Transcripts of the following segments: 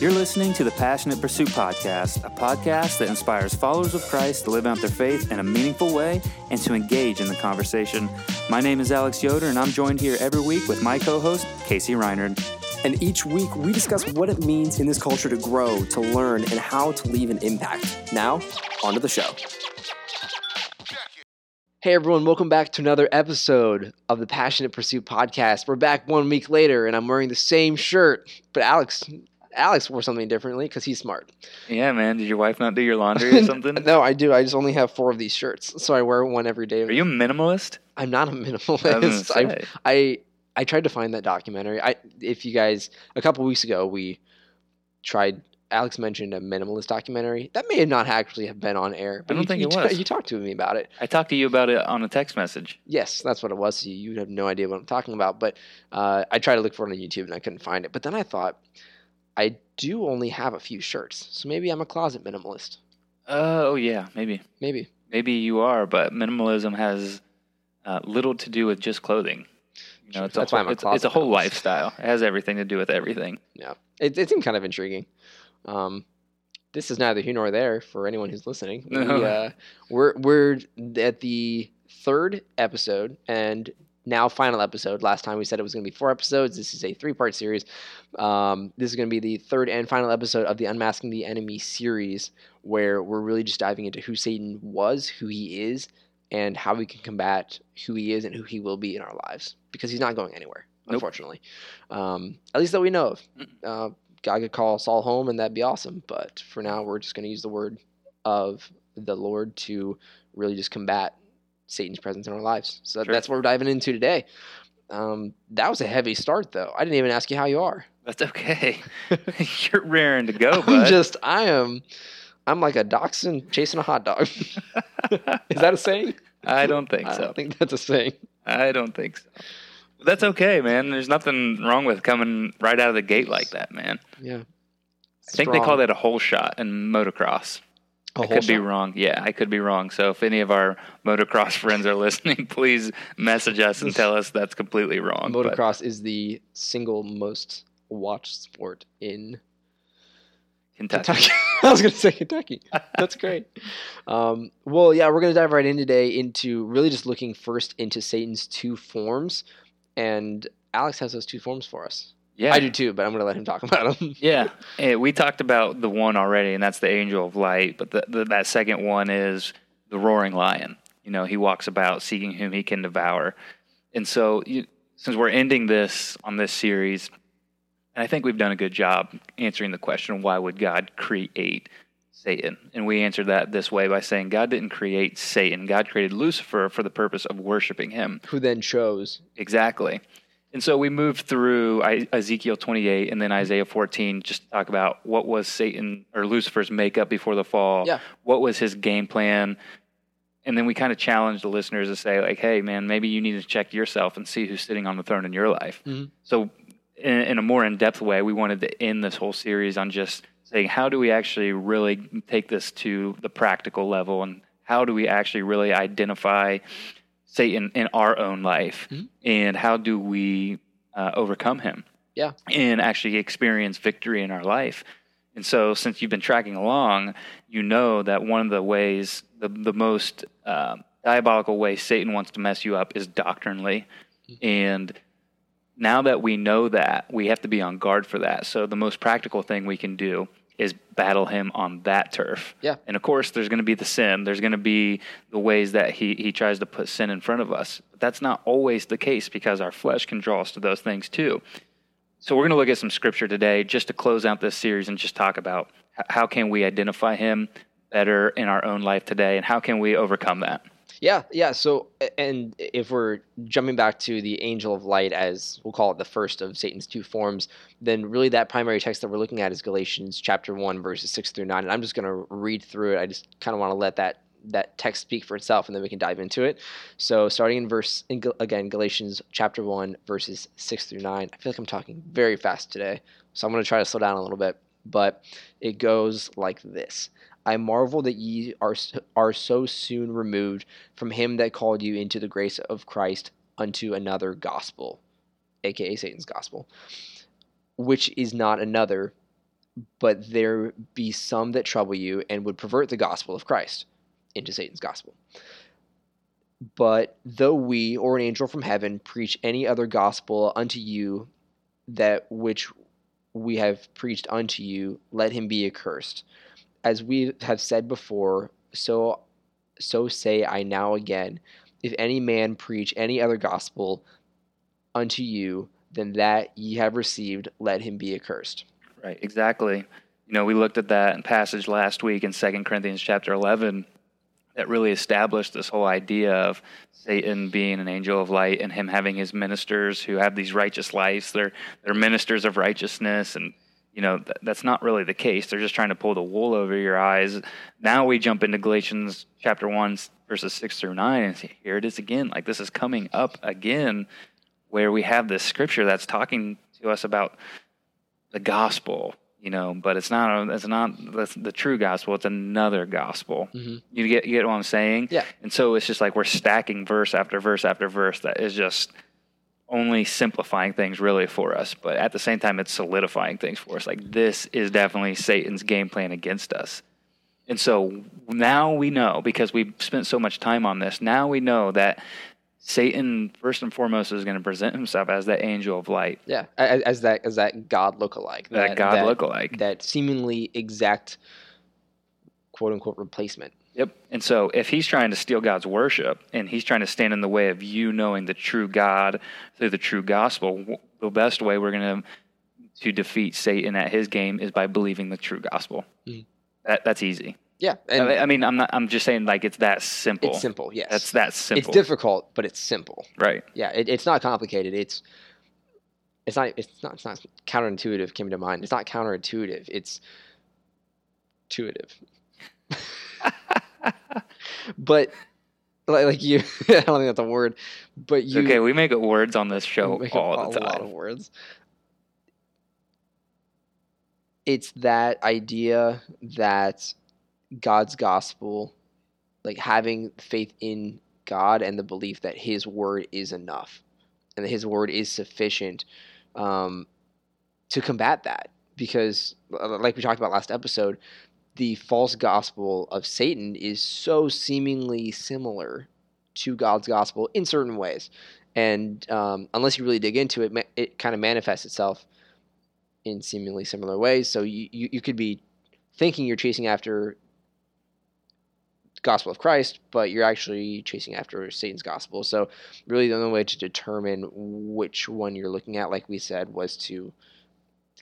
You're listening to the Passionate Pursuit Podcast, a podcast that inspires followers of Christ to live out their faith in a meaningful way and to engage in the conversation. My name is Alex Yoder, and I'm joined here every week with my co host, Casey Reinard. And each week, we discuss what it means in this culture to grow, to learn, and how to leave an impact. Now, on to the show. Hey everyone, welcome back to another episode of the Passionate Pursuit podcast. We're back one week later and I'm wearing the same shirt, but Alex Alex wore something differently because he's smart. Yeah, man. Did your wife not do your laundry or something? no, I do. I just only have four of these shirts, so I wear one every day. Are you a minimalist? I'm not a minimalist. I, I I tried to find that documentary. I if you guys a couple weeks ago we tried. Alex mentioned a minimalist documentary that may not actually have been on air. But I don't you, think you it was. T- you talked to me about it. I talked to you about it on a text message. Yes, that's what it was. So you have no idea what I'm talking about. But uh, I tried to look for it on YouTube and I couldn't find it. But then I thought, I do only have a few shirts, so maybe I'm a closet minimalist. Uh, oh yeah, maybe. Maybe. Maybe you are, but minimalism has uh, little to do with just clothing. You know, it's That's a, why I'm a it's, closet it's a whole lifestyle. It has everything to do with everything. Yeah, it, it seemed kind of intriguing. Um, this is neither here nor there for anyone who's listening. We, uh, we're we're at the third episode and now final episode. Last time we said it was going to be four episodes. This is a three part series. Um, this is going to be the third and final episode of the Unmasking the Enemy series, where we're really just diving into who Satan was, who he is, and how we can combat who he is and who he will be in our lives. Because he's not going anywhere, Nope. unfortunately. Um, at least that we know of. Uh, God could call Saul home, and that'd be awesome. But for now, we're just going to use the word of the Lord to really just combat Satan's presence in our lives. So Sure. that's what we're diving into today. Um, that was a heavy start, though. I didn't even ask you how you are. That's okay. You're raring to go, I'm bud. just, I am, I'm like a dachshund chasing a hot dog. Is that a saying? I don't think I so. don't think that's a saying. I don't think so. That's okay, man. There's nothing wrong with coming right out of the gate like that, man. Yeah. I think they call that a holeshot in motocross. I could be wrong. Yeah, I could be wrong. So if any of our motocross friends are listening, please message us and tell us that's completely wrong. But Motocross is the single most watched sport in Kentucky. Kentucky. I was going to say Kentucky. That's great. Um, well, yeah, we're going to dive right in today into really just looking first into Satan's two forms. And Alex has those two forms for us. Yeah, I do too, but I'm going to let him talk about them. Yeah, Eh, we talked about the one already, and that's the angel of light. But the, the, that second one is the roaring lion. You know, he walks about seeking whom he can devour. And so, you, since we're ending this on this series, and I think we've done a good job answering the question, why would God create Satan? And we answered that this way by saying God didn't create Satan. God created Lucifer for the purpose of worshiping him. Who then chose? Exactly. And so we moved through Ezekiel 28 and then Isaiah 14 just to talk about what was Satan or Lucifer's makeup before the fall. Yeah. What was his game plan? And then we kind of challenged the listeners to say, like, hey, man, maybe you need to check yourself and see who's sitting on the throne in your life. Mhm. So, in, in a more in depth way, we wanted to end this whole series on just saying, how do we actually really take this to the practical level? And how do we actually really identify Satan in our own life? Mhm. And how do we uh, overcome him? Yeah. And actually experience victory in our life. And so, since you've been tracking along, you know that one of the ways, the, the most um, diabolical way Satan wants to mess you up is doctrinally. And now that we know that, we have to be on guard for that. So, the most practical thing we can do is battle him on that turf. Yeah. And of course, there's going to be the sin. There's going to be the ways that he, he tries to put sin in front of us. But that's not always the case because our flesh can draw us to those things too. So we're going to look at some scripture today just to close out this series and just talk about how can we identify him better in our own life today and how can we overcome that. Yeah, yeah. So, and if we're jumping back to the angel of light, as we'll call it the first of Satan's two forms, then really that primary text that we're looking at is Galatians chapter 1, verses 6 through 9. And I'm just going to read through it. I just kind of want to let that that text speak for itself and then we can dive into it. So, starting in verse, in, again, Galatians chapter 1, verses 6 through 9. I feel like I'm talking very fast today. So, I'm going to try to slow down a little bit. But it goes like this I marvel that ye are, are so soon removed from him that called you into the grace of Christ unto another gospel, aka Satan's gospel, which is not another, but there be some that trouble you and would pervert the gospel of Christ into Satan's gospel. But though we or an angel from heaven preach any other gospel unto you that which we have preached unto you, let him be accursed. As we have said before, so so say I now again, if any man preach any other gospel unto you than that ye have received, let him be accursed. Right, exactly. You know, we looked at that passage last week in Second Corinthians chapter 11 that really established this whole idea of Satan being an angel of light and him having his ministers who have these righteous lives. They're they're ministers of righteousness, and you know th- that's not really the case. They're just trying to pull the wool over your eyes. Now we jump into Galatians chapter one verses six through nine, and see, here it is again. Like this is coming up again, where we have this scripture that's talking to us about the gospel you know but it's not it's not the, the true gospel it's another gospel Mm-hmm. you get you get what i'm saying Yeah. and so it's just like we're stacking verse after verse after verse that is just only simplifying things really for us but at the same time it's solidifying things for us like this is definitely satan's game plan against us and so now we know because we've spent so much time on this now we know that satan first and foremost is going to present himself as that angel of light Yeah, as, as that as that God lookalike, that, god lookalike that seemingly exact quote unquote replacement. Yep. And so if he's trying to steal God's worship and he's trying to stand in the way of you knowing the true God through the true gospel, the best way we're going to to defeat Satan at his game is by believing the true gospel. Mhm. That, that's easy. Yeah, and I, I mean, I'm not. I'm just saying, like it's that simple. it's simple. Yes, That's that simple. It's difficult, but it's simple. right. Yeah, it, it's not complicated. It's it's not it's not it's not counterintuitive. Came to mind. It's not counterintuitive. It's intuitive. but like, like you, I don't think that's a word. But you okay, we make up words on this show all the a lot of words. It's that idea that God's gospel, like having faith in God and the belief that His word is enough and that His word is sufficient um, to combat that. Because, uh, like we talked about last episode, the false gospel of Satan is so seemingly similar to God's gospel in certain ways and um, unless you really dig into it, it kind of manifests itself in seemingly similar ways. So you, you, you could be thinking you're chasing after gospel of Christ, but you're actually chasing after Satan's gospel. So really, the only way to determine which one you're looking at, like we said, was to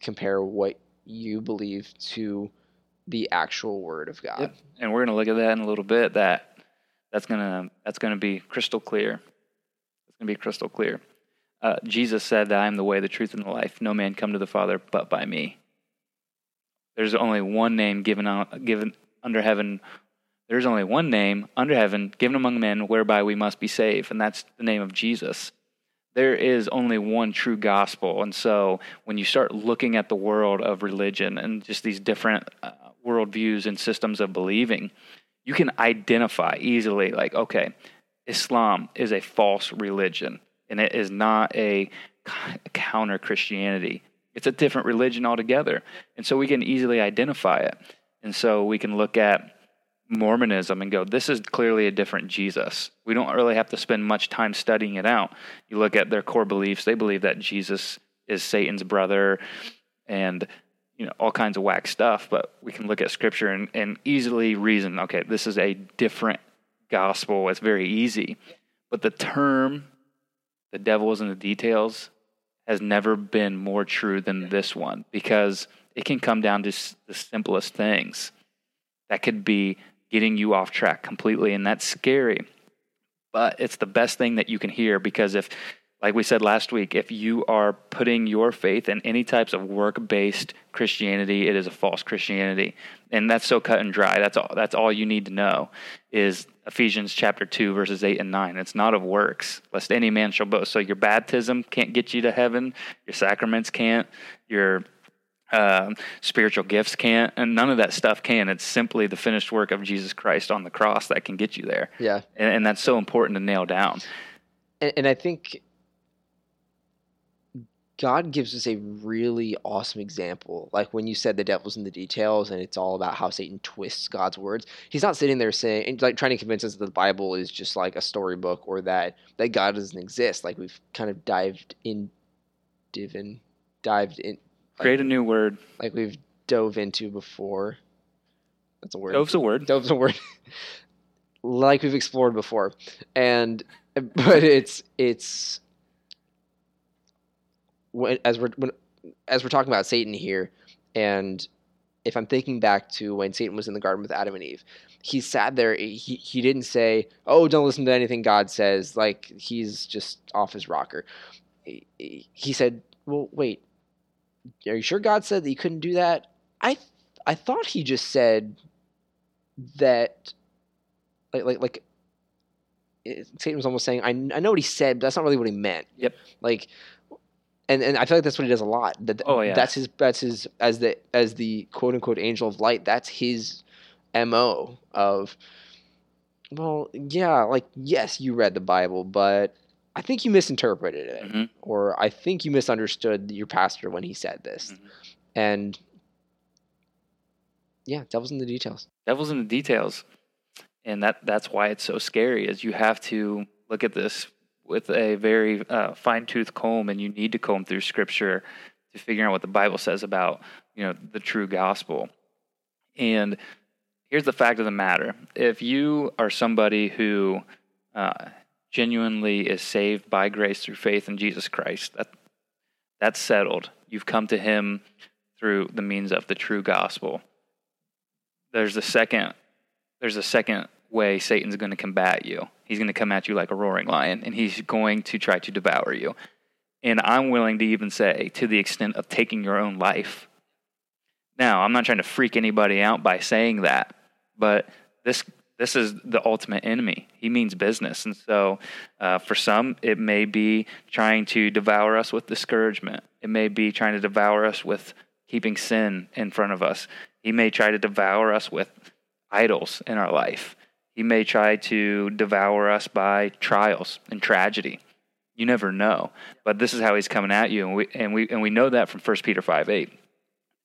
compare what you believe to the actual word of God. Yep. And we're going to look at that in a little bit. That that's gonna that's gonna be crystal clear. It's gonna be crystal clear. Uh, Jesus said that I am the way, the truth, and the life. No man come to the Father but by me. There's only one name given out, given under heaven. There's only one name under heaven given among men whereby we must be saved, and that's the name of Jesus. There is only one true gospel, and so when you start looking at the world of religion and just these different uh, worldviews and systems of believing, you can identify easily, like, okay, Islam is a false religion, and it is not a counter Christianity. It's a different religion altogether. And so we can easily identify it. And so we can look at Mormonism and go, this is clearly a different Jesus. We don't really have to spend much time studying it out. You look at their core beliefs, they believe that Jesus is Satan's brother and you know all kinds of whack stuff, but we can look at scripture and, and easily reason, okay, this is a different gospel. It's very easy. But the term, the devil is in the details, has never been more true than this one because it can come down to s- the simplest things that could be getting you off track completely, and that's scary. But it's the best thing that you can hear because if, like we said last week, if you are putting your faith in any types of work-based Christianity, it is a false Christianity, and that's so cut and dry. That's all. That's all you need to know is Ephesians chapter two, verses eight and nine. It's not of works, lest any man shall boast. So your baptism can't get you to heaven. Your sacraments can't. Your um, spiritual gifts can't, and none of that stuff can. It's simply the finished work of Jesus Christ on the cross that can get you there, Yeah. and, and that's so important to nail down. and, and I think God gives us a really awesome example. Like when you said the devil's in the details and it's all about how Satan twists God's words. He's not sitting there saying like trying to convince us that the Bible is just like a storybook or that that God doesn't exist. Like we've kind of dived in divin dived in Create a new word. like we've dove into before. That's a word. Dove's a word. Dove's a word. like we've explored before. And but it's it's when, as we're when, as we're talking about Satan here, and if I'm thinking back to when Satan was in the garden with Adam and Eve, he sat there. He he didn't say, "Oh, don't listen to anything God says." Like he's just off his rocker. He, he said, "Well, wait. Are you sure God said that you couldn't do that?" I I thought he just said that, like like like. Satan was almost saying, I, I know what he said, but that's not really what he meant. Yep. Like, and and I feel like that's what he does a lot. That Oh, yeah. that's his that's his as the as the quote unquote angel of light. That's his mo of. Well, yeah, like yes, you read the Bible, but I think you misinterpreted it, hmm or I think you misunderstood your pastor when he said this, Mhm. and yeah, devil's in the details. Devil's in the details, and that that's why it's so scary. Is you have to look at this with a very uh, fine tooth comb, and you need to comb through Scripture to figure out what the Bible says about you know the true gospel. And here's the fact of the matter: if you are somebody who uh, genuinely is saved by grace through faith in Jesus Christ, that that's settled. You've come to Him through the means of the true gospel. There's a second. There's a second way Satan's going to combat you. He's going to come at you like a roaring lion, and he's going to try to devour you. And I'm willing to even say, to the extent of taking your own life. Now, I'm not trying to freak anybody out by saying that, but this this is the ultimate enemy. He means business, and so uh, for some, it may be trying to devour us with discouragement. It may be trying to devour us with keeping sin in front of us. He may try to devour us with idols in our life. He may try to devour us by trials and tragedy. You never know, but this is how he's coming at you, and we and we and we know that from 1 Peter five eight,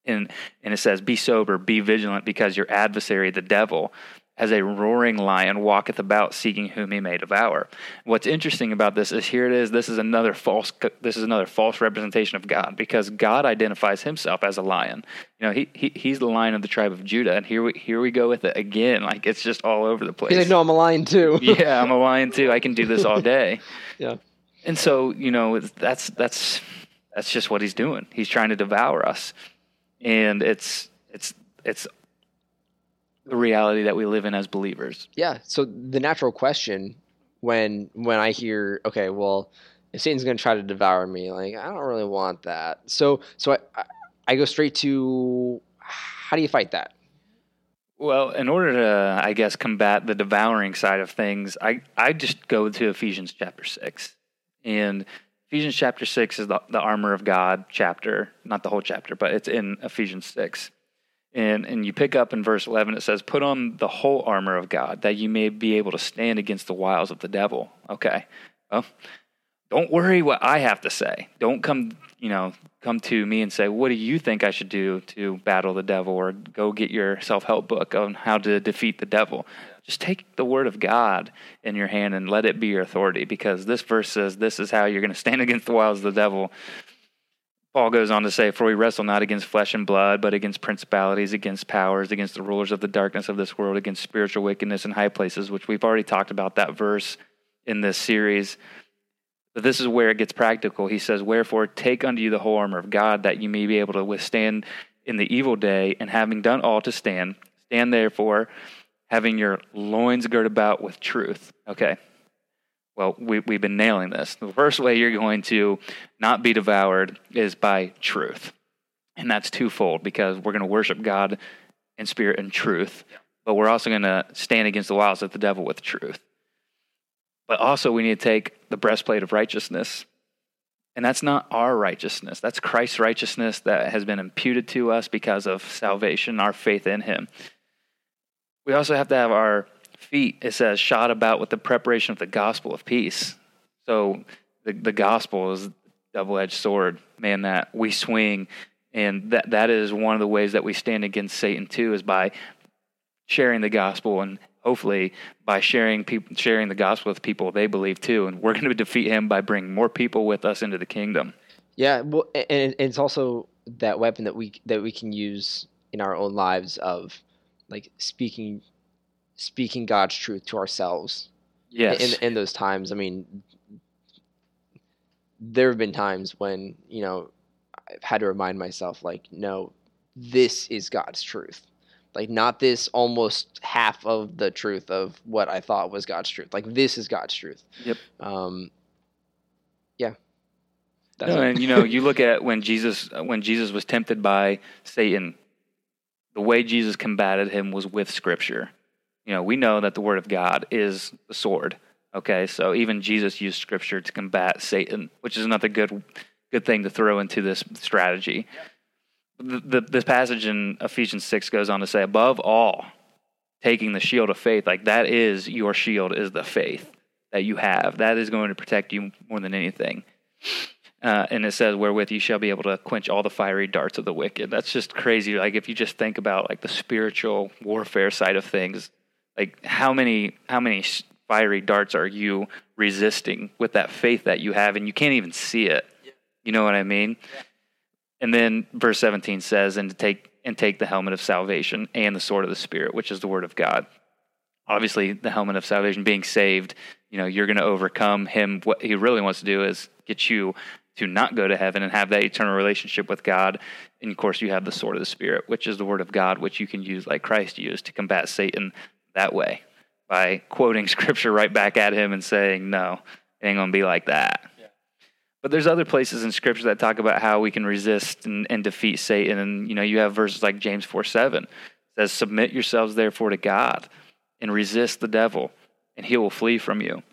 and and it says, "Be sober, be vigilant, because your adversary, the devil." As a roaring lion walketh about seeking whom he may devour. What's interesting about this is here it is. This is another false. This is another false representation of God because God identifies Himself as a lion. You know, he, he he's the lion of the tribe of Judah, and here we here we go with it again. Like it's just all over the place. He's like, no, I'm a lion too. yeah, I'm a lion too. I can do this all day. yeah. And so, you know, that's that's that's just what he's doing. He's trying to devour us, and it's it's it's the reality that we live in as believers. Yeah. So the natural question when when I hear, okay, well, if Satan's going to try to devour me, like I don't really want that. So so I I, go straight to how do you fight that? Well, in order to, I guess, combat the devouring side of things, I I just go to Ephesians chapter six, and Ephesians chapter six is the, the armor of God chapter, not the whole chapter, but it's in Ephesians six. And, and you pick up in verse 11, it says, Put on the whole armor of God that you may be able to stand against the wiles of the devil. Okay. Well, don't worry what I have to say. Don't come, you know, come to me and say, What do you think I should do to battle the devil? Or go get your self help book on how to defeat the devil. Just take the word of God in your hand and let it be your authority because this verse says this is how you're going to stand against the wiles of the devil. Paul goes on to say, For we wrestle not against flesh and blood, but against principalities, against powers, against the rulers of the darkness of this world, against spiritual wickedness in high places, which we've already talked about that verse in this series. But this is where it gets practical. He says, Wherefore, take unto you the whole armor of God, that you may be able to withstand in the evil day, and having done all to stand, stand therefore, having your loins girt about with truth. Okay. Well, we, we've been nailing this. The first way you're going to not be devoured is by truth. And that's twofold because we're going to worship God in spirit and truth, but we're also going to stand against the wiles of the devil with truth. But also, we need to take the breastplate of righteousness. And that's not our righteousness. That's Christ's righteousness that has been imputed to us because of salvation, our faith in Him. We also have to have our feet, it says, shot about with the preparation of the gospel of peace. So the, the gospel is double-edged sword, man, that we swing, and that that is one of the ways that we stand against Satan too, is by sharing the gospel and hopefully by sharing people sharing the gospel with people they believe too and we're going to defeat him by bringing more people with us into the kingdom yeah well and it's also that weapon that we that we can use in our own lives of like speaking speaking god's truth to ourselves yes in, in those times i mean there have been times when you know i've had to remind myself like no this is god's truth like not this almost half of the truth of what I thought was God's truth. Like this is God's truth. Yep. Um, yeah. no, and you know, you look at when Jesus when Jesus was tempted by Satan, the way Jesus combated him was with Scripture. You know, we know that the Word of God is the sword. Okay, so even Jesus used Scripture to combat Satan, which is another good good thing to throw into this strategy. The, the, this passage in Ephesians 6 goes on to say, above all, taking the shield of faith, like that is your shield, is the faith that you have. That is going to protect you more than anything. Uh, and it says, wherewith you shall be able to quench all the fiery darts of the wicked. That's just crazy. Like if you just think about like the spiritual warfare side of things, like how many how many fiery darts are you resisting with that faith that you have, and you can't even see it. You know what I mean? Yeah. And then verse 17 says, and to take and take the helmet of salvation and the sword of the spirit, which is the word of God. Obviously, the helmet of salvation, being saved, you know, you're going to overcome him. What he really wants to do is get you to not go to heaven and have that eternal relationship with God. And of course, you have the sword of the Spirit, which is the word of God, which you can use like Christ used to combat Satan that way by quoting scripture right back at him and saying, No, it ain't going to be like that. But there's other places in Scripture that talk about how we can resist and, and defeat Satan. And you know, you have verses like James four seven says, "Submit yourselves therefore to God, and resist the devil, and he will flee from you."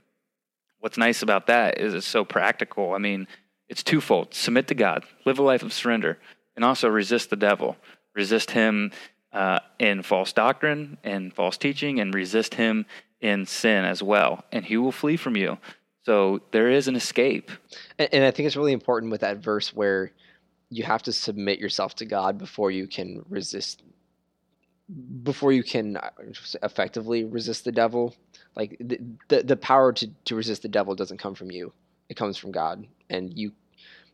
What's nice about that is it's so practical. I mean, it's twofold: submit to God, live a life of surrender, and also resist the devil. Resist him uh, in false doctrine and false teaching, and resist him in sin as well, and he will flee from you. So there is an escape. And, and I think it's really important with that verse where you have to submit yourself to God before you can resist before you can uh, effectively resist the devil like the, the, the power to, to resist the devil doesn't come from you it comes from god and you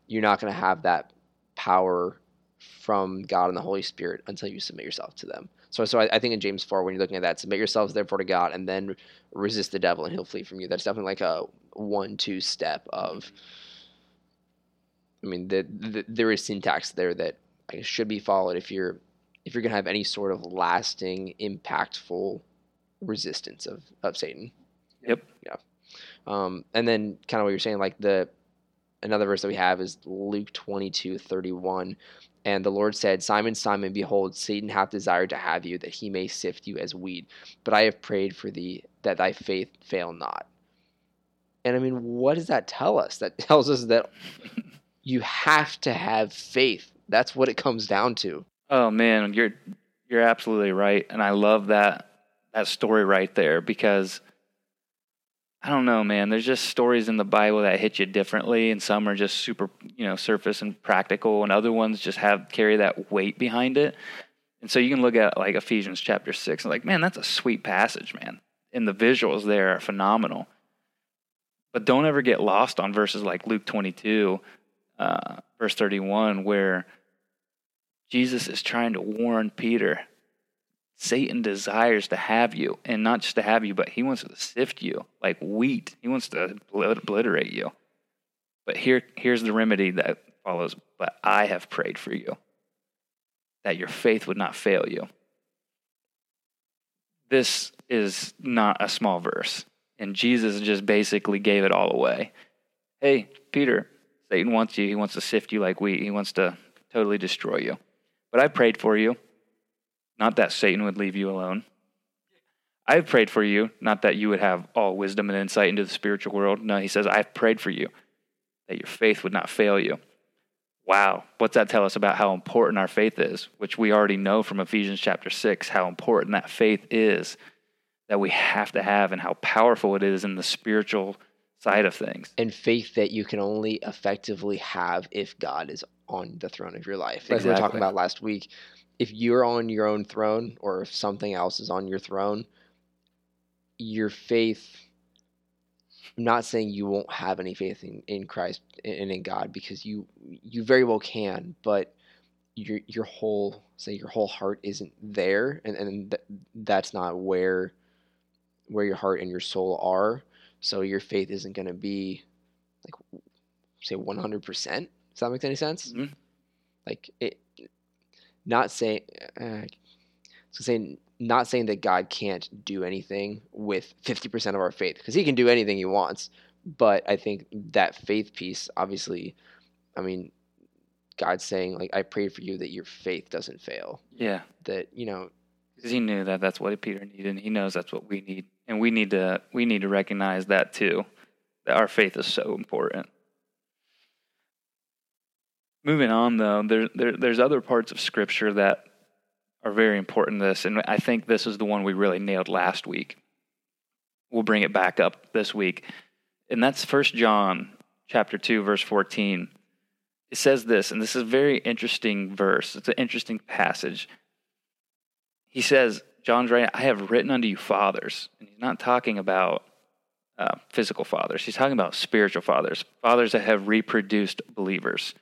you're not going to have that power from god and the holy spirit until you submit yourself to them so, so I, I, think in James four, when you're looking at that, submit yourselves therefore to God, and then resist the devil, and he'll flee from you. That's definitely like a one-two step of. I mean, the, the, there is syntax there that should be followed if you're if you're gonna have any sort of lasting, impactful resistance of of Satan. Yep. Yeah. Um, and then kind of what you're saying, like the another verse that we have is Luke 22, 31. And the Lord said, Simon, Simon, behold, Satan hath desired to have you, that he may sift you as wheat. But I have prayed for thee, that thy faith fail not. And I mean, what does that tell us? That tells us that you have to have faith. That's what it comes down to. Oh man, you're you're absolutely right, and I love that that story right there because I don't know, man. There's just stories in the Bible that hit you differently, and some are just super, you know, surface and practical, and other ones just have carry that weight behind it. And so you can look at like Ephesians chapter six and like, man, that's a sweet passage, man. And the visuals there are phenomenal. But don't ever get lost on verses like Luke 22, uh, verse 31, where Jesus is trying to warn Peter Satan desires to have you, and not just to have you, but he wants to sift you like wheat. He wants to obliterate you. But here, here's the remedy that follows. But I have prayed for you, that your faith would not fail you. This is not a small verse, and Jesus just basically gave it all away. Hey, Peter, Satan wants you. He wants to sift you like wheat. He wants to totally destroy you. But I prayed for you not that Satan would leave you alone. I have prayed for you, not that you would have all wisdom and insight into the spiritual world. No, he says, I've prayed for you that your faith would not fail you. Wow, what's that tell us about how important our faith is? Which we already know from Ephesians chapter 6, how important that faith is that we have to have and how powerful it is in the spiritual side of things. and faith that you can only effectively have if God is on the throne of your life. Like we were talking about last week, if you're on your own throne or if something else is on your throne, your faith I'm not saying you won't have any faith in, in Christ and in God because you you very well can, but your your whole say your whole heart isn't there and, and th- that's not where where your heart and your soul are. So your faith isn't going to be like say 100% does that make any sense? Mhm. like it not saying uh, so saying not saying that god can't do anything with 50% of our faith because he can do anything he wants but i think that faith piece obviously i mean god's saying like i pray for you that your faith doesn't fail Yeah, that you know because he knew that that's what Peter needed, and he knows that's what we need, and we need to we need to recognize that too, that our faith is so important. Moving on, though, there, there there's other parts of Scripture that are very important to this, and I think this is the one we really nailed last week. We'll bring it back up this week, and that's First John chapter two, verse fourteen. It says this, and this is a very interesting verse. It's an interesting passage he says, John's right, I have written unto you fathers. And he's not talking about uh, physical fathers, he's talking about spiritual fathers, fathers that have reproduced believers.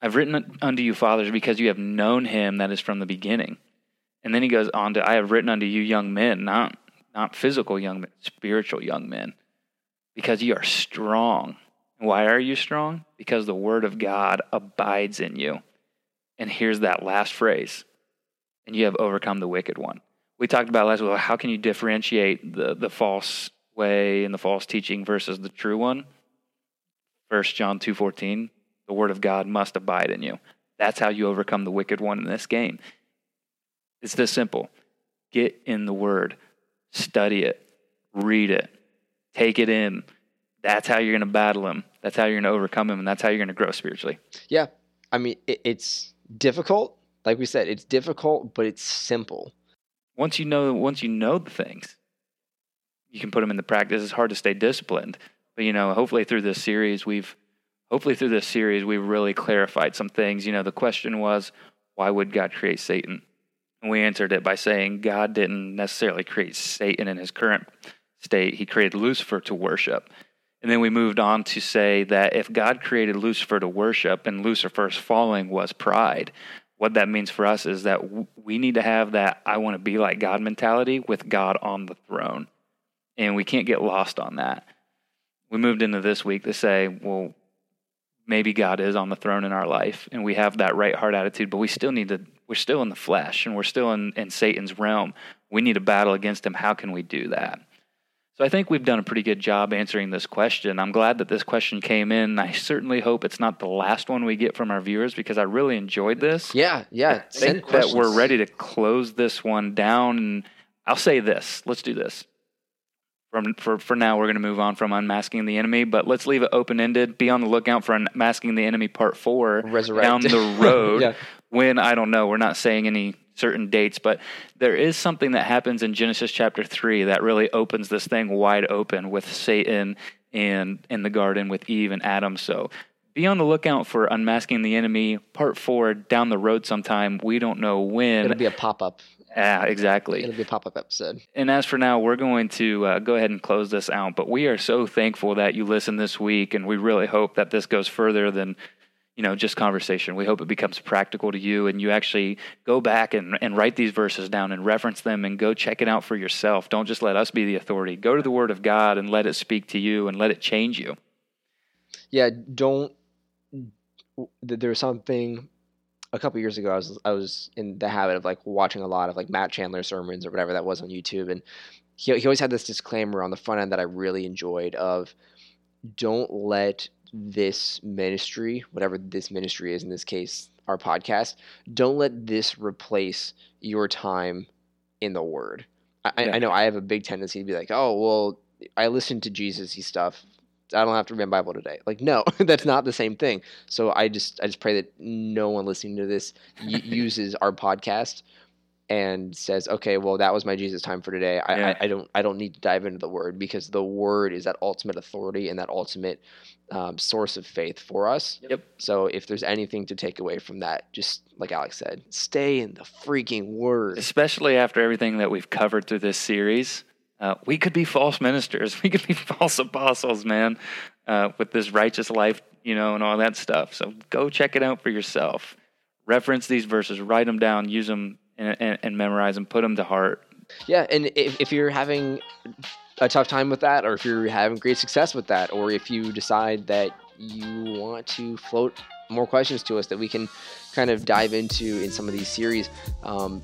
I've written unto you fathers because you have known him that is from the beginning. And then he goes on to, I have written unto you young men, not, not physical young men, spiritual young men, because you are strong. Why are you strong? Because the word of God abides in you. And here's that last phrase and you have overcome the wicked one. We talked about last week. How can you differentiate the, the false way and the false teaching versus the true one? First John two fourteen, the word of God must abide in you. That's how you overcome the wicked one in this game. It's this simple. Get in the word, study it, read it, take it in. That's how you're going to battle him. That's how you're going to overcome him, and that's how you're going to grow spiritually. yeah i mean it, it's difficult like we said it's difficult but it's simple once you know once you know the things you can put them into practice it's hard to stay disciplined but you know hopefully through this series we've hopefully through this series we've really clarified some things you know the question was why would god create satan and we answered it by saying god didn't necessarily create satan in his current state he created lucifer to worship and then we moved on to say that if god created lucifer to worship and lucifer's falling was pride what that means for us is that we need to have that I want to be like God mentality with God on the throne. And we can't get lost on that. We moved into this week to say, well, maybe God is on the throne in our life and we have that right heart attitude, but we still need to, we're still in the flesh and we're still in, in Satan's realm. We need to battle against him. How can we do that? So I think we've done a pretty good job answering this question. I'm glad that this question came in. I certainly hope it's not the last one we get from our viewers because I really enjoyed this. yeah yeah I think that we're ready to close this one down. And I'll say this: let's do this. From for for now, we're going to move on from unmasking the enemy, but let's leave it open ended. Be on the lookout for unmasking the enemy part four Resurrect. down the road. Yeah. When I don't know, we're not saying any certain dates, but there is something that happens in Genesis chapter three that really opens this thing wide open with Satan and in the garden with Eve and Adam. So be on the lookout for unmasking the enemy part four down the road sometime. We don't know when. it'll be a pop-up Ah, exactly. it'll be a pop-up episode And as for now, we're going to uh, go ahead and close this out. But we are so thankful that you listened this week, and we really hope that this goes further than you know just conversation. We hope it becomes practical to you, and you actually go back and, and write these verses down and reference them, and go check it out for yourself. Don't just let us be the authority. Go to the Word of God and let it speak to you, and let it change you. yeah don't there's something a couple years ago I was I was in the habit of like watching a lot of like Matt Chandler sermons or whatever that was on YouTube and he he always had this disclaimer on the front end that I really enjoyed of don't let this ministry whatever this ministry is in this case our podcast don't let this replace your time in the word I, I- Yeah. I know I have a big tendency to be like oh well I listen to Jesus stuff I don't have to read my Bible today. Like, no, that's not the same thing. So I just, I just pray that no one listening to this uses our podcast and says, "Okay, well, that was my Jesus time for today. I, Yeah. I, I don't I don't need to dive into the Word because the Word is that ultimate authority and that ultimate um, source of faith for us. Yep. So if there's anything to take away from that, just like Alex said, stay in the freaking Word. especially after everything that we've covered through this series. Uh, we could be false ministers. We could be false apostles, man, uh, with this righteous life, you know, and all that stuff. So go check it out for yourself. Reference these verses, write them down, use them, and, and, and memorize them, put them to heart. Yeah, and if, if you're having a tough time with that, or if you're having great success with that, or if you decide that you want to float more questions to us that we can kind of dive into in some of these series, um,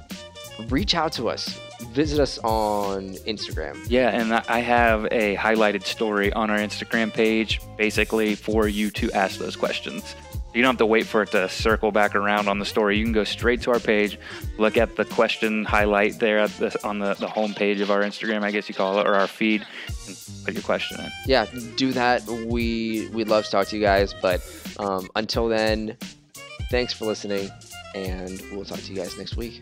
reach out to us. Visit us on Instagram. Yeah, and I have a highlighted story on our Instagram page, basically for you to ask those questions. You don't have to wait for it to circle back around on the story. You can go straight to our page, look at the question highlight there at the, on the, the home page of our Instagram, I guess you call it, or our feed, and put your question in. Yeah, do that. We we'd love to talk to you guys, but um, until then, thanks for listening, and we'll talk to you guys next week.